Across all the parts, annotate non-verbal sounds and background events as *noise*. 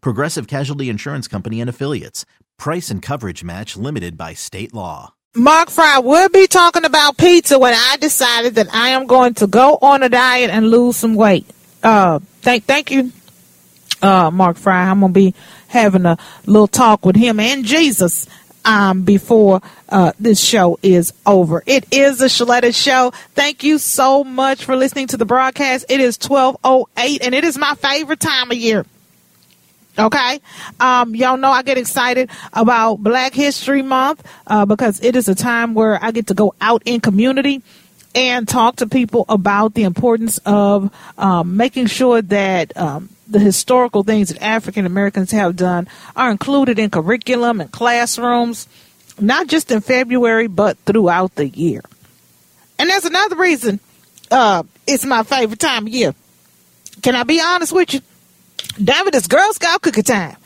Progressive Casualty Insurance Company and Affiliates. Price and coverage match limited by state law. Mark Fry will be talking about pizza when I decided that I am going to go on a diet and lose some weight. Uh, thank, thank you, uh, Mark Fry. I'm gonna be having a little talk with him and Jesus um, before uh, this show is over. It is the Sheletta Show. Thank you so much for listening to the broadcast. It is 1208 and it is my favorite time of year. Okay. Um, y'all know I get excited about Black History Month, uh, because it is a time where I get to go out in community and talk to people about the importance of, um, making sure that, um, the historical things that African Americans have done are included in curriculum and classrooms, not just in February, but throughout the year. And there's another reason, uh, it's my favorite time of year. Can I be honest with you? David, it's Girl Scout cookie time.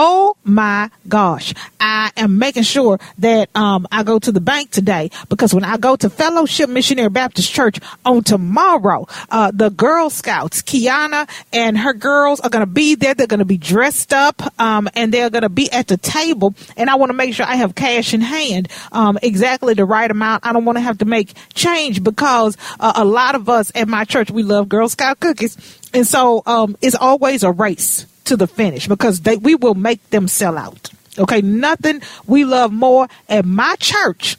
Oh my gosh. I am making sure that um, I go to the bank today because when I go to Fellowship Missionary Baptist Church on tomorrow, uh, the Girl Scouts, Kiana and her girls are going to be there. They're going to be dressed up um, and they're going to be at the table. And I want to make sure I have cash in hand, um, exactly the right amount. I don't want to have to make change because uh, a lot of us at my church, we love Girl Scout cookies. And so um, it's always a race to the finish because they we will make them sell out. Okay, nothing we love more at my church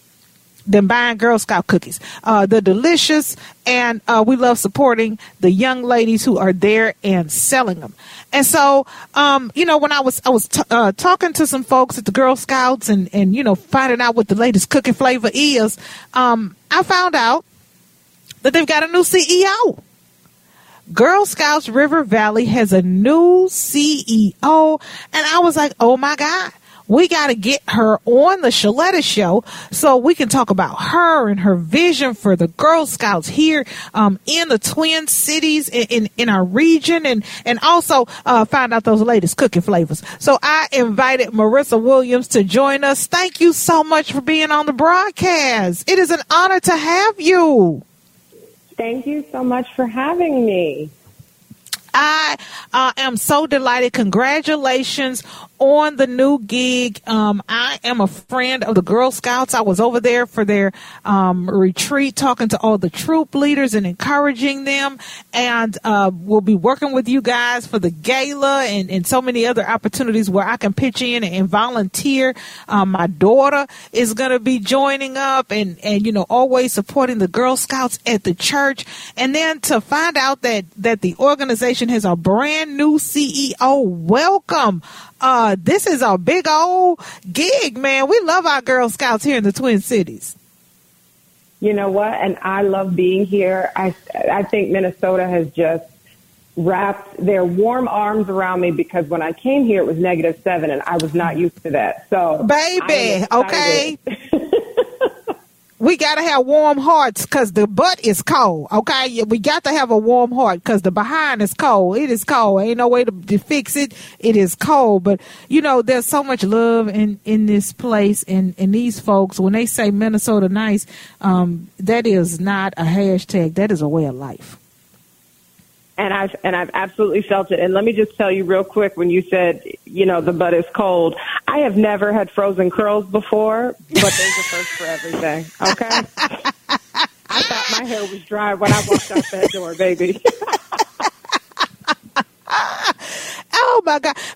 than buying Girl Scout cookies. Uh, they're delicious, and uh, we love supporting the young ladies who are there and selling them. And so, um, you know, when I was I was t- uh, talking to some folks at the Girl Scouts and and you know finding out what the latest cookie flavor is, um, I found out that they've got a new CEO. Girl Scouts River Valley has a new CEO. And I was like, oh my God, we got to get her on the Sheletta show so we can talk about her and her vision for the Girl Scouts here um, in the Twin Cities in, in, in, our region and, and also uh, find out those latest cooking flavors. So I invited Marisa Williams to join us. Thank you so much for being on the broadcast. It is an honor to have you. Thank you so much for having me. I uh, am so delighted. Congratulations on the new gig. Um, I am a friend of the Girl Scouts. I was over there for their um, retreat, talking to all the troop leaders and encouraging them. And uh, we'll be working with you guys for the gala and, and so many other opportunities where I can pitch in and, volunteer. Um, my daughter is going to be joining up and, and, you know, always supporting the Girl Scouts at the church. And then to find out that, that the organization has a brand new CEO, welcome. Uh, this is a big old gig, man. We love our Girl Scouts here in the Twin Cities. You know what? And I love being here. I I think Minnesota has just wrapped their warm arms around me because when I came here it was negative seven and I was not used to that. So baby, okay. *laughs* we got to have warm hearts because the butt is cold. Okay, we got to have a warm heart because the behind is cold. It is cold. Ain't no way to, to, fix it. It is cold. But you know, there's so much love in in this place and and these folks. When they say Minnesota nice, um, that is not a hashtag. That is a way of life and I've and I've absolutely felt it. And let me just tell you real quick when you said, you know, the butt is cold. I have never had frozen curls before, but there's a first for everything. Okay. *laughs* I thought my hair was dry when I walked out that door, baby. *laughs*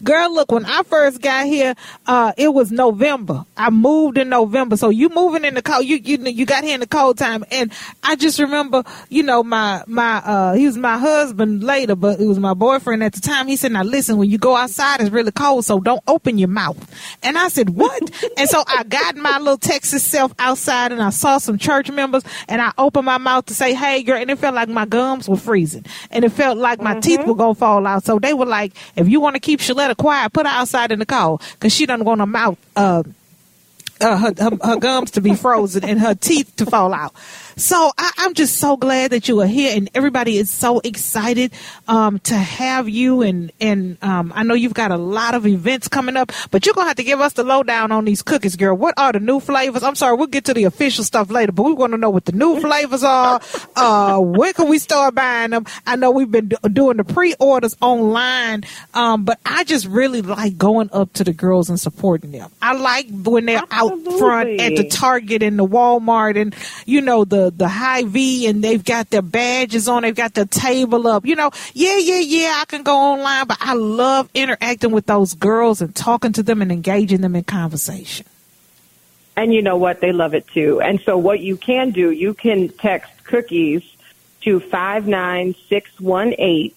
Girl, look, when I first got here, uh, it was November. I moved in November. So you moving in the cold, you, you, you got here in the cold time. And I just remember, you know, my, my, uh, he was my husband later, but it was my boyfriend at the time. He said, now listen, when you go outside, it's really cold. So don't open your mouth. And I said, what? *laughs* and so I got my little Texas self outside and I saw some church members and I opened my mouth to say, hey, girl. And it felt like my gums were freezing and it felt like my mm-hmm. teeth were going to fall out. So they were like, if you want to keep Sheletta quiet, put her outside in the cold because she doesn't want her mouth, uh, uh, her, her, her gums to be frozen and her teeth to fall out. So I, am just so glad that you are here, and everybody is so excited um, to have you. And and um, I know you've got a lot of events coming up, but you're gonna have to give us the lowdown on these cookies, girl. What are the new flavors? I'm sorry, we'll get to the official stuff later, but we want to know what the new flavors are. Uh, when can we start buying them? I know we've been do- doing the pre-orders online, um, but I just really like going up to the girls and supporting them. I like when they're Absolutely. out front at the Target and the Walmart, and you know the the high V and they've got their badges on, they've got their table up. You know, yeah, yeah, yeah, I can go online, but I love interacting with those girls and talking to them and engaging them in conversation. And you know what? They love it too. And so what you can do, you can text cookies to 59618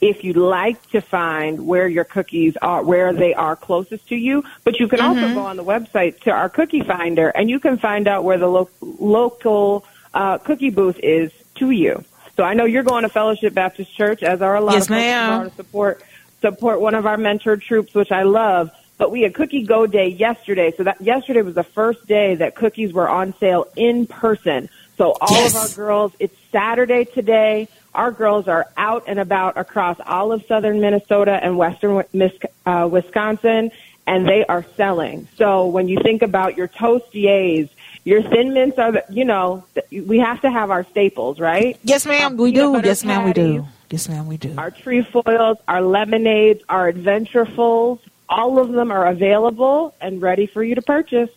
if you'd like to find where your cookies are, where they are closest to you. But you can mm-hmm. also go on the website to our cookie finder and you can find out where the lo- local uh, cookie booth is to you. So I know you're going to Fellowship Baptist Church, as are a lot yes, of folks ma'am. to support support one of our mentor troops, which I love. But we had Cookie Go Day yesterday, so that yesterday was the first day that cookies were on sale in person. So all yes. of our girls, it's Saturday today. Our girls are out and about across all of southern Minnesota and western uh, Wisconsin, and they are selling. So when you think about your Toast-Yays, your thin mints are, the, you know, we have to have our staples, right? Yes, ma'am, we do. Yes, ma'am, we do. Yes, ma'am, we do. Our trefoils, our lemonades, our adventurefuls, all of them are available and ready for you to purchase.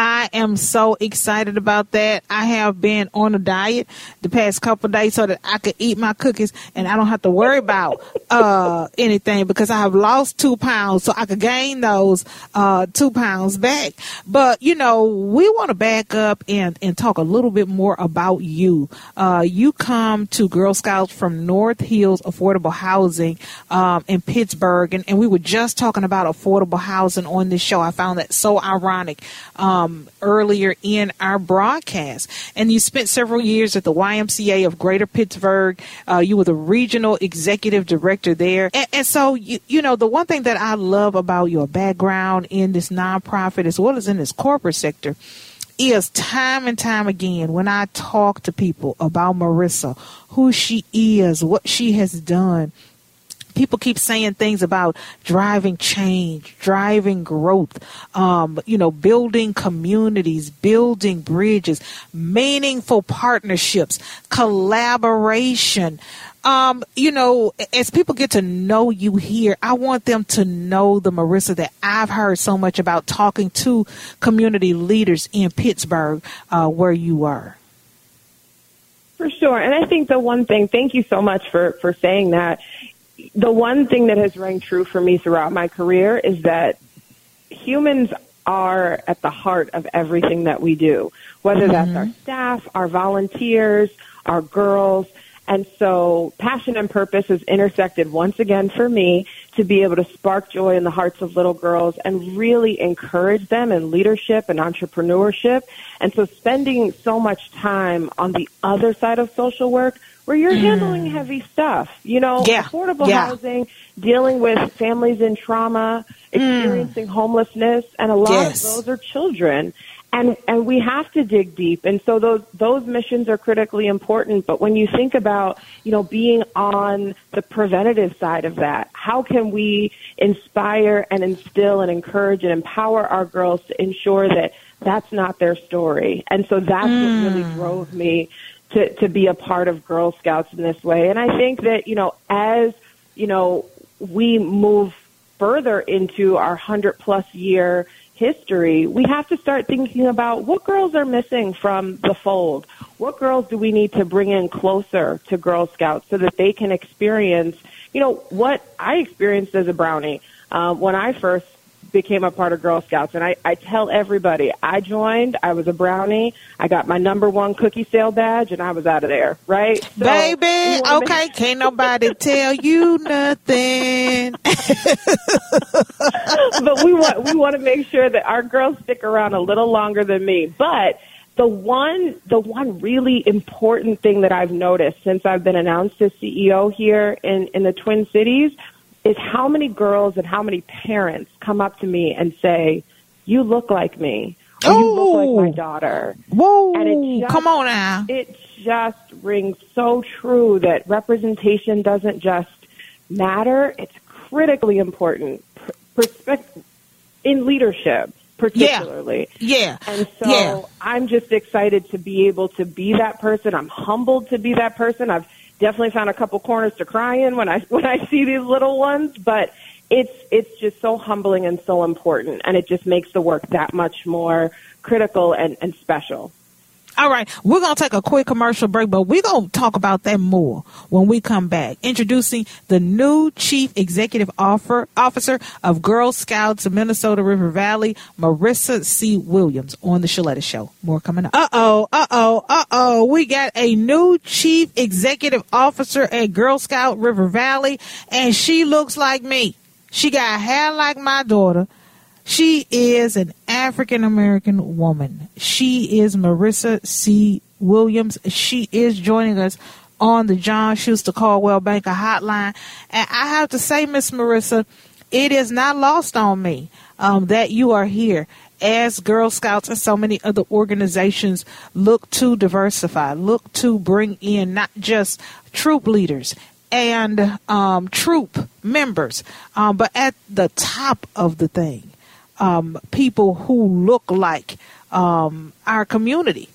I am so excited about that. I have been on a diet the past couple days so that I could eat my cookies and I don't have to worry about uh, anything because I have lost two pounds, so I could gain those uh, two pounds back. But you know, we want to back up and and talk a little bit more about you. Uh, you come to Girl Scouts from North Hills Affordable Housing um, in Pittsburgh, and, and we were just talking about affordable housing on this show. I found that so ironic. Um, um, earlier in our broadcast. And you spent several years at the YMCA of Greater Pittsburgh. Uh, you were the regional executive director there. And, and so, you, you know, the one thing that I love about your background in this nonprofit as well as in this corporate sector is time and time again when I talk to people about Marisa, who she is, what she has done, people keep saying things about driving change, driving growth, um, you know, building communities, building bridges, meaningful partnerships, collaboration. Um, you know, as people get to know you here, I want them to know the Marisa that I've heard so much about talking to community leaders in Pittsburgh, uh, where you are. For sure. And I think the one thing, thank you so much for, for saying that, the one thing that has rang true for me throughout my career is that humans are at the heart of everything that we do, whether mm-hmm. that's our staff, our volunteers, our girls. And so passion and purpose has intersected once again for me to be able to spark joy in the hearts of little girls and really encourage them in leadership and entrepreneurship. And so spending so much time on the other side of social work where you're mm. handling heavy stuff, you know, yeah. affordable yeah. housing, dealing with families in trauma, mm. experiencing mm. homelessness, and a lot yes. of those are children. And and we have to dig deep. And so those those missions are critically important, but when you think about, you know, being on the preventative side of that, how can we inspire and instill and encourage and empower our girls to ensure that that's not their story. And so that's mm. what really mm. drove me to, to be a part of Girl Scouts in this way. And I think that, you know, as, you know, we move further into our 100 plus year history, we have to start thinking about what girls are missing from the fold. What girls do we need to bring in closer to Girl Scouts so that they can experience you know, what I experienced as a brownie um, when I first became a part of Girl Scouts. And I, I tell everybody, I joined, I was a brownie, I got my number one cookie sale badge, and I was out of there, right? So Baby, okay, make- can't nobody *laughs* tell you nothing. *laughs* but we want we want to make sure that our girls stick around a little longer than me. But the one the one really important thing that I've noticed since I've been announced as CEO here in, in the Twin Cities is how many girls and how many parents come up to me and say, "You look like me." Or oh, you look like my daughter. Whoa! And it just, come on now. It just rings so true that representation doesn't just matter; it's critically important. Perspective in leadership, particularly. Yeah. yeah. And so yeah. I'm just excited to be able to be that person. I'm humbled to be that person. I've definitely found a couple corners to cry in when I *laughs* when I see these little ones, but it's it's just so humbling and so important and it just makes the work that much more critical and, and special. All right, we're going to take a quick commercial break, but we're going to talk about that more when we come back. Introducing the new Chief Executive Officer of Girl Scouts of Minnesota River Valley, Marisa C. Williams, on the Sheletta Show. More coming up. Uh oh, uh oh, uh oh. We got a new Chief Executive Officer at Girl Scout River Valley, and she looks like me. She got hair like my daughter. She is an African American woman. She is Marisa C. Williams. She is joining us on the John Schuster Coldwell Banker Hotline. And I have to say, Miss Marisa, it is not lost on me um, that you are here as Girl Scouts and so many other organizations look to diversify, look to bring in not just troop leaders and um, troop members, um, but at the top of the thing um, people who look like um, our community.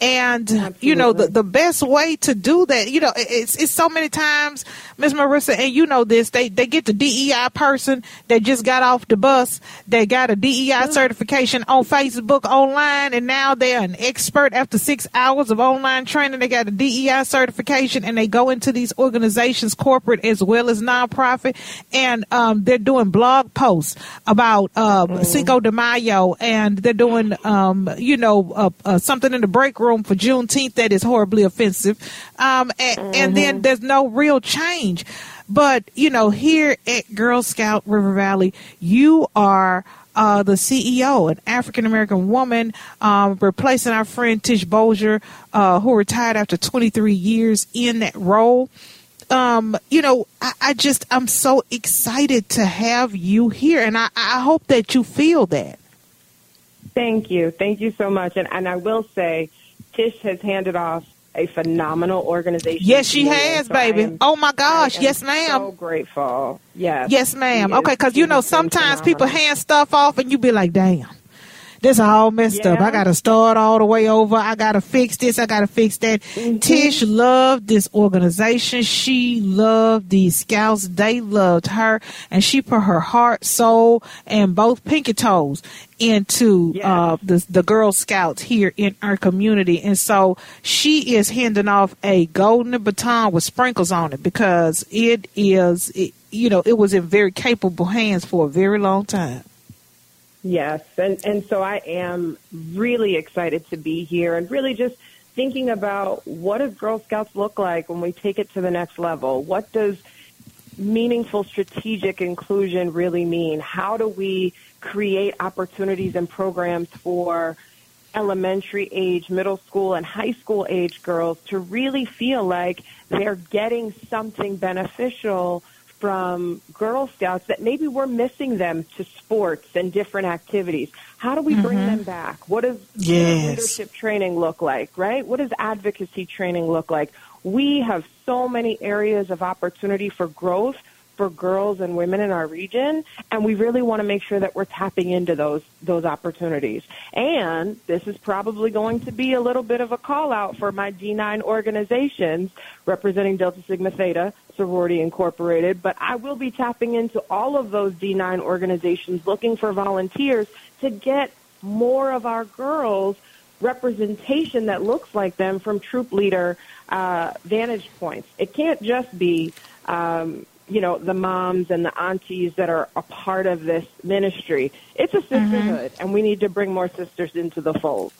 And Absolutely. you know the the best way to do that, you know, it's it's so many times, Miss Marisa, and you know this. They they get the DEI person that just got off the bus. They got a DEI mm-hmm. certification on Facebook online, and now they're an expert after six hours of online training. They got a DEI certification, and they go into these organizations, corporate as well as nonprofit, and um, they're doing blog posts about uh, mm-hmm. Cinco de Mayo, and they're doing um, you know uh, uh, something in the break room room for Juneteenth that is horribly offensive. Um, and, mm-hmm. and then mm-hmm. there's no real change. But, you know, here at Girl Scout River Valley, you are uh, the CEO, an African American woman, um, replacing our friend Tish Bolger, uh, who retired after 23 years in that role. Um, you know, I, I, just, I'm so excited to have you here, and I, I hope that you feel that. Thank you. Thank you so much. And, and I will say, Tish has handed off a phenomenal organization. Yes, she has, so baby. Am, oh my gosh, yes, ma'am. So grateful. Yes. Yes, ma'am. Okay, because you know sometimes people hand stuff off and you be like, damn this all messed yeah. up. I got to start all the way over. I got to fix this. I got to fix that. Mm-hmm. Tish loved this organization. She loved these scouts. They loved her, and she put her heart, soul, and both pinky toes into uh, the the Girl Scouts here in our community. And so she is handing off a golden baton with sprinkles on it because it is, it, you know, it was in very capable hands for a very long time. Yes, and and so I am really excited to be here and really just thinking about what does Girl Scouts look like when we take it to the next level? What does meaningful strategic inclusion really mean? How do we create opportunities and programs for elementary age, middle school, and high school age girls to really feel like they're getting something beneficial from Girl Scouts that maybe we're missing them to sports and different activities. How do we bring mm-hmm. them back? What does, yes. leadership training look like, right? What does advocacy training look like? We have so many areas of opportunity for growth for girls and women in our region, and we really want to make sure that we're tapping into those those opportunities. And this is probably going to be a little bit of a call out for my D9 organizations representing Delta Sigma Theta Sorority Incorporated, but I will be tapping into all of those D9 organizations looking for volunteers to get more of our girls representation that looks like them from troop leader uh, vantage points. It can't just be um, you know, the moms and the aunties that are a part of this ministry. It's a mm-hmm. sisterhood, and we need to bring more sisters into the fold.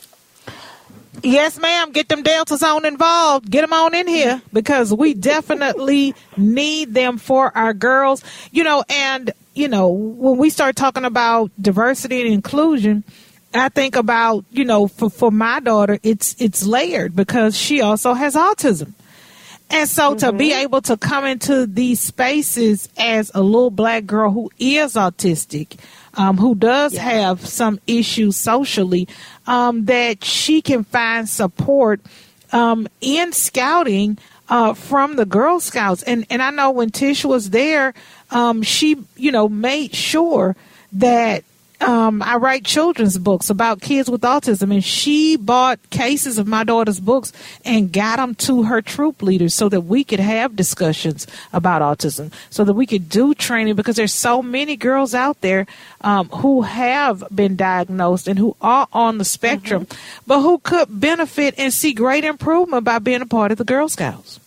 Yes, ma'am. Get them deltas on involved. Get them on in here because we definitely need them for our girls. You know, and you know when we start talking about diversity and inclusion, I think about you know for for my daughter, it's it's layered because she also has autism. And so to be able to come into these spaces as a little black girl who is autistic, um, who does Yeah. have some issues socially, um, that she can find support um, in scouting uh, from the Girl Scouts. And and I know when Tish was there, um, she you know made sure that um, I write children's books about kids with autism, and she bought cases of my daughter's books and got them to her troop leaders so that we could have discussions about autism, so that we could do training because there's so many girls out there um, who have been diagnosed and who are on the spectrum, but who could benefit and see great improvement by being a part of the Girl Scouts.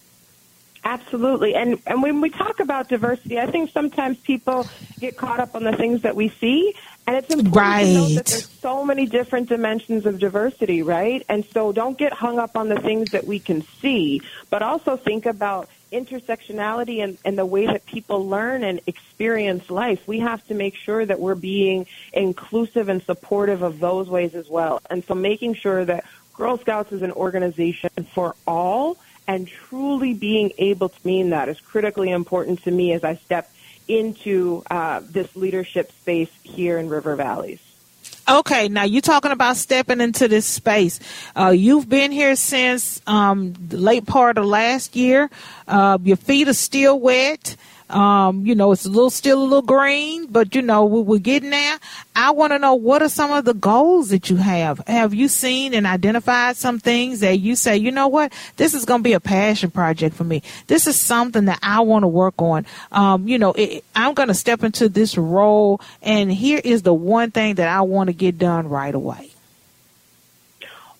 Absolutely. And and when we talk about diversity, I think sometimes people get caught up on the things that we see. And it's important to know that there's so many different dimensions of diversity, right? And so don't get hung up on the things that we can see, but also think about intersectionality and, and the way that people learn and experience life. We have to make sure that we're being inclusive and supportive of those ways as well. And so making sure that Girl Scouts is an organization for all and truly being able to mean that is critically important to me as I step into uh, this leadership space here in River Valleys. Okay, now you're talking about stepping into this space. Uh, you've been here since um, the late part of last year. Uh, your feet are still wet. Um, you know, it's a little still a little green, but you know we, we're getting there. I want to know what are some of the goals that you have. Have you seen and identified some things that you say, you know what, this is going to be a passion project for me. This is something that I want to work on. Um, you know, it, I'm going to step into this role, and here is the one thing that I want to get done right away.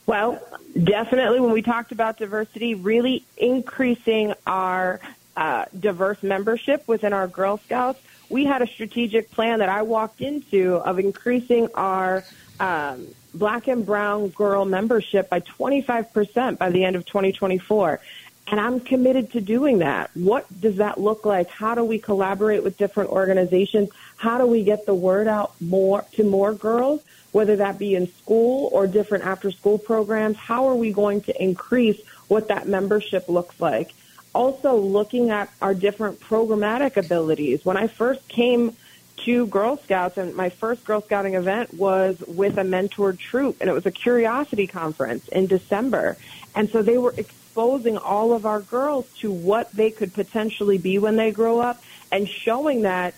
Well, definitely when we talked about diversity, really increasing our uh, diverse membership within our Girl Scouts, we had a strategic plan that I walked into of increasing our um, black and brown girl membership by 25% by the end of 2024. And I'm committed to doing that. What does that look like? How do we collaborate with different organizations? How do we get the word out more to more girls, whether that be in school or different after school programs? How are we going to increase what that membership looks like? Also looking at our different programmatic abilities. When I first came to Girl Scouts, and my first Girl Scouting event was with a mentored troop, and it was a curiosity conference in December. And so they were exposing all of our girls to what they could potentially be when they grow up and showing that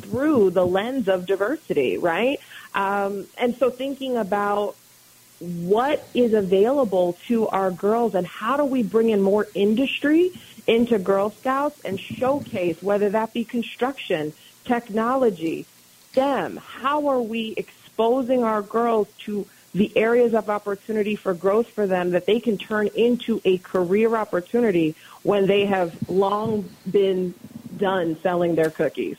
through the lens of diversity, right? Um, and so thinking about what is available to our girls and how do we bring in more industry into Girl Scouts and showcase whether that be construction, technology, STEM, how are we exposing our girls to the areas of opportunity for growth for them that they can turn into a career opportunity when they have long been done selling their cookies.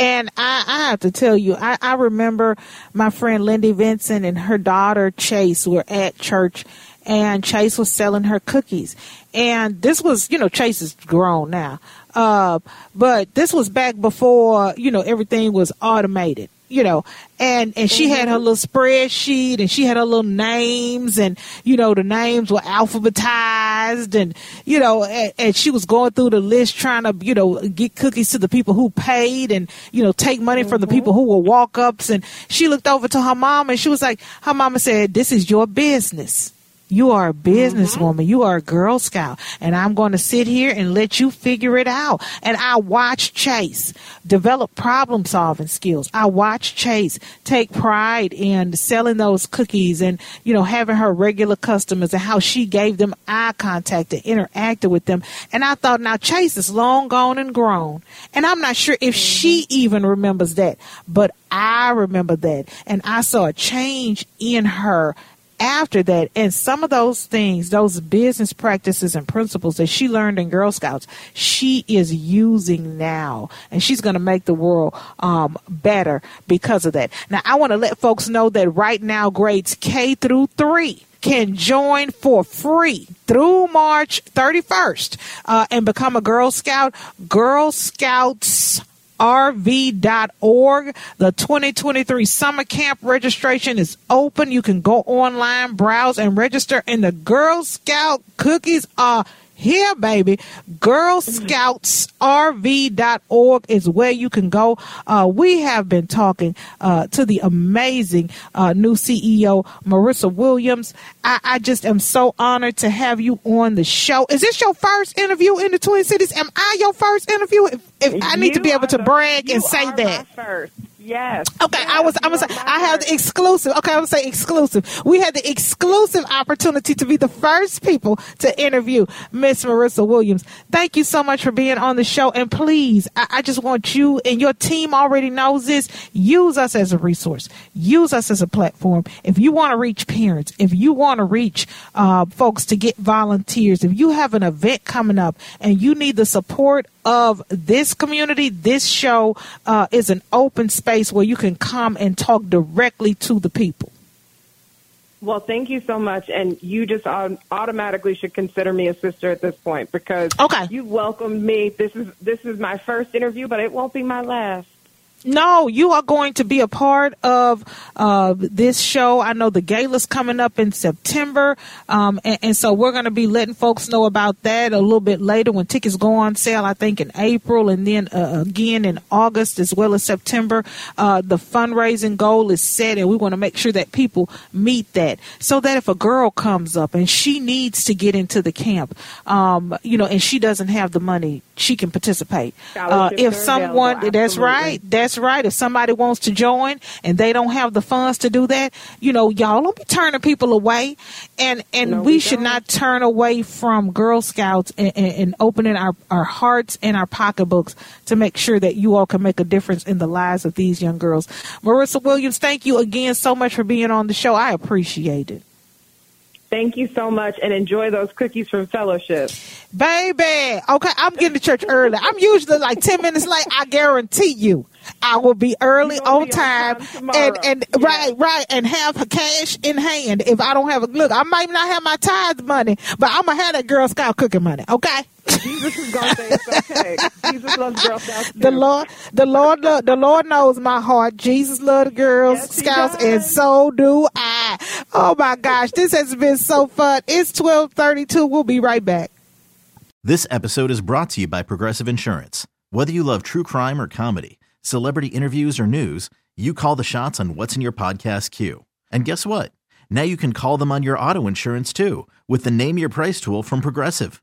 And I, I have to tell you, I, I remember my friend Lindy Vincent and her daughter Chase were at church and Chase was selling her cookies. And this was, you know, Chase is grown now. Uh, but this was back before, you know, everything was automated. You know, and and she had her mm-hmm. little spreadsheet, and she had her little names, and you know the names were alphabetized, and you know, and, and she was going through the list trying to you know get cookies to the people who paid, and you know take money from the mm-hmm. people who were walk ups, and she looked over to her mom, and she was like, her mama said, "This is your business." You are a businesswoman. Mm-hmm. You are a Girl Scout. And I'm going to sit here and let you figure it out. And I watch Chase develop problem solving skills. I watch Chase take pride in selling those cookies and, you know, having her regular customers and how she gave them eye contact and interacted with them. And I thought, now Chase is long gone and grown. And I'm not sure if mm-hmm. she even remembers that, but I remember that. And I saw a change in her after that, and some of those things, those business practices and principles that she learned in Girl Scouts, she is using now, and she's going to make the world um, better because of that. Now, I want to let folks know that right now, grades K through three can join for free through March 31st uh, and become a Girl Scout. Girl Scouts rv.org. The 2023 summer camp registration is open. You can go online, browse, and register. And the Girl Scout cookies are here, baby. Girl Scouts GirlScoutsRV.org is where you can go. Uh, we have been talking uh, to the amazing uh, new CEO, Marisa Williams. I, I, just am so honored to have you on the show. Is this your first interview in the Twin Cities? Am I your first interview? If, if I need to be able to brag and say that. First. Yes. Okay, yes, I was. I was. I have the exclusive. Okay, I would say exclusive. We had the exclusive opportunity to be the first people to interview Miss Marisa Williams. Thank you so much for being on the show, and please, I, I, just want you and your team already knows this. Use us as a resource. Use us as a platform. If you want to reach parents, if you want to reach uh, folks to get volunteers, if you have an event coming up and you need the support of this community, this show uh, is an open space where you can come and talk directly to the people. Well, thank you so much, and you just automatically should consider me a sister at this point because okay. you welcomed me. This is this is my first interview, but it won't be my last. No, you are going to be a part of uh, this show. I know the gala's coming up in September, um, and, and, so we're going to be letting folks know about that a little bit later when tickets go on sale. I think in April, and then uh, again in August as well as September. Uh, the fundraising goal is set, and we want to make sure that people meet that, so that if a girl comes up and she needs to get into the camp, um, you know, and she doesn't have the money, she can participate. Uh, if someone, that's right, that's right. If somebody wants to join and they don't have the funds to do that, you know, y'all don't be turning people away. And and no, we, we should not turn away from Girl Scouts and, and, and opening our, our hearts and our pocketbooks to make sure that you all can make a difference in the lives of these young girls. Marisa Williams, thank you again so much for being on the show. I appreciate it. Thank you so much and enjoy those cookies from Fellowship. Baby. Okay, I'm getting to church early. I'm usually like 10 minutes late. I guarantee you. I will be early on be time, on time and and yeah. right right and have cash in hand. If I don't have a look, I might not have my tithe money, but I'm gonna have that Girl Scout cooking money. Okay. Jesus is gonna say it's okay. Jesus loves Girl Scouts. Too. The Lord, the Lord, the Lord knows my heart. Jesus loves the Girl Yes, Scouts, and so do I. Oh my gosh, this has been so fun. It's twelve thirty-two. We'll be right back. This episode is brought to you by Progressive Insurance. Whether you love true crime or comedy, celebrity interviews or news, you call the shots on what's in your podcast queue. And guess what? Now you can call them on your auto insurance too with the Name Your Price tool from Progressive.